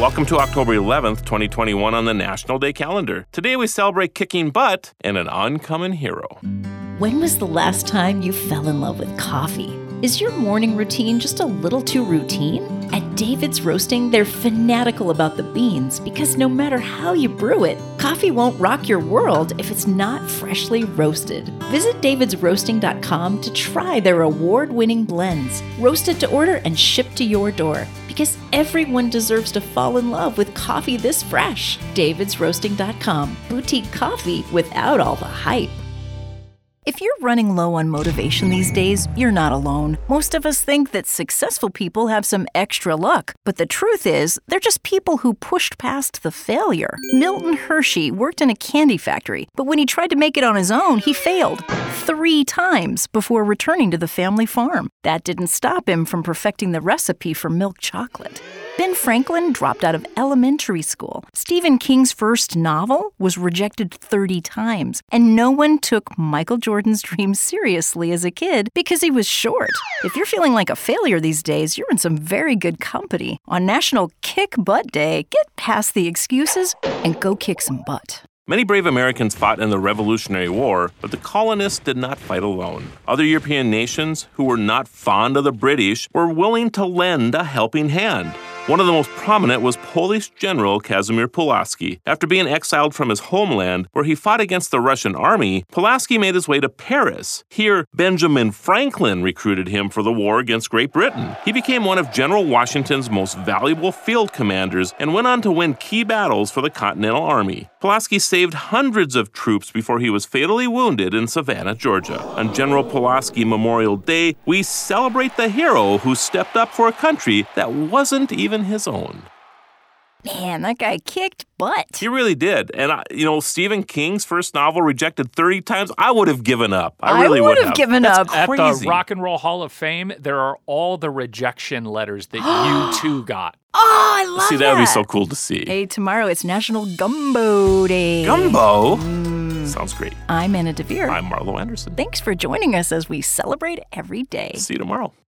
Welcome to October 11th, 2021 on the National Day calendar. Today we celebrate kicking butt and an oncoming hero. When was the last time you fell in love with coffee? Is your morning routine just a little too routine? At David's Roasting, they're fanatical about the beans because no matter how you brew it, coffee won't rock your world if it's not freshly roasted. Visit davidsroasting.com to try their award winning blends, roasted to order and shipped to your door. Because everyone deserves to fall in love with coffee this fresh. davidsroasting.com, boutique coffee without all the hype. If you're running low on motivation these days, you're not alone. Most of us think that successful people have some extra luck, but the truth is, they're just people who pushed past the failure. Milton Hershey worked in a candy factory, but when he tried to make it on his own, he failed three times before returning to the family farm. That didn't stop him from perfecting the recipe for milk chocolate. Ben Franklin dropped out of elementary school. Stephen King's first novel was rejected 30 times, and no one took Michael Jordan's dreams seriously as a kid because he was short. If you're feeling like a failure these days, you're in some very good company. On National Kick Butt Day, get past the excuses and go kick some butt. Many brave Americans fought in the Revolutionary War, but the colonists did not fight alone. Other European nations, who were not fond of the British, were willing to lend a helping hand. One of the most prominent was Polish General Casimir Pulaski. After being exiled from his homeland, where he fought against the Russian army, Pulaski made his way to Paris. Here, Benjamin Franklin recruited him for the war against Great Britain. He became one of General Washington's most valuable field commanders and went on to win key battles for the Continental Army. Pulaski saved hundreds of troops before he was fatally wounded in Savannah, Georgia. On General Pulaski Memorial Day, we celebrate the hero who stepped up for a country that wasn't even his own. Man, that guy kicked butt. He really did. And, I, you know, Stephen King's first novel rejected 30 times. I would have given up. I really would would have given That's up. At the Rock and Roll Hall of Fame, there are all the rejection letters that you too got. Oh, I love that! See, that would be so cool to see. Hey, tomorrow it's National Gumbo Day. Gumbo? Sounds great. I'm Anna DeVere. I'm Marlo Anderson. Thanks for joining us as we celebrate every day. See you tomorrow.